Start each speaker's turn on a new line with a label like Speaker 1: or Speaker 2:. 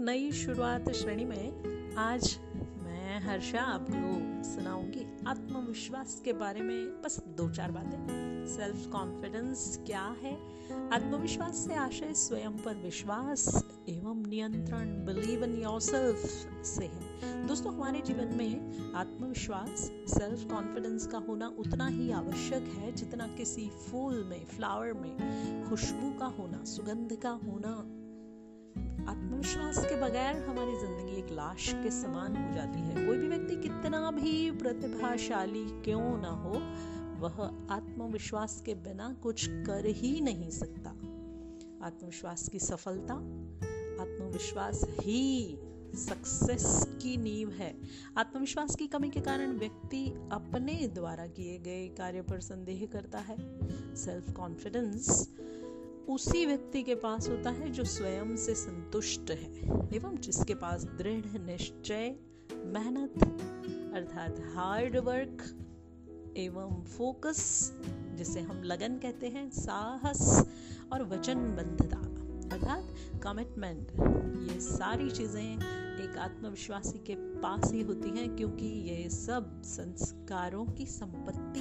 Speaker 1: नई शुरुआत श्रेणी में आज मैं, हर्षा आपको सुनाऊँगी आत्मविश्वास के बारे में बस दो चार बातें। सेल्फ कॉन्फिडेंस क्या है? आत्मविश्वास से आशय, स्वयं पर विश्वास एवं नियंत्रण बिलीव इन योरसेल्फ से है। दोस्तों, हमारे जीवन में आत्मविश्वास सेल्फ कॉन्फिडेंस का होना उतना ही आवश्यक है जितना किसी फूल में फ्लावर में, खुशबू का होना, सुगंध का होना। आत्मविश्वास के बगैर हमारी ज़िंदगी एक लाश के समान हो जाती है। कोई भी व्यक्ति कितना भी प्रतिभाशाली क्यों ना हो, वह आत्मविश्वास के बिना कुछ कर ही नहीं सकता। आत्मविश्वास की सफलता, आत्मविश्वास ही सक्सेस की नींव है। आत्मविश्वास की कमी के कारण व्यक्ति अपने द्वारा किए गए कार्य पर संदेह करता है। सेल्फ कॉन्फिडेंस उसी व्यक्ति के पास होता है जो स्वयं से संतुष्ट है, एवं जिसके पास दृढ़, निश्चय, मेहनत, अर्थात हार्ड वर्क एवं फोकस जिसे हम लगन कहते हैं, साहस और वचनबद्धता, अर्थात कमिटमेंट ये सारी चीज़ें एक आत्मविश्वासी के पास ही होती हैं, क्योंकि ये सब संस्कारों की संपत्ति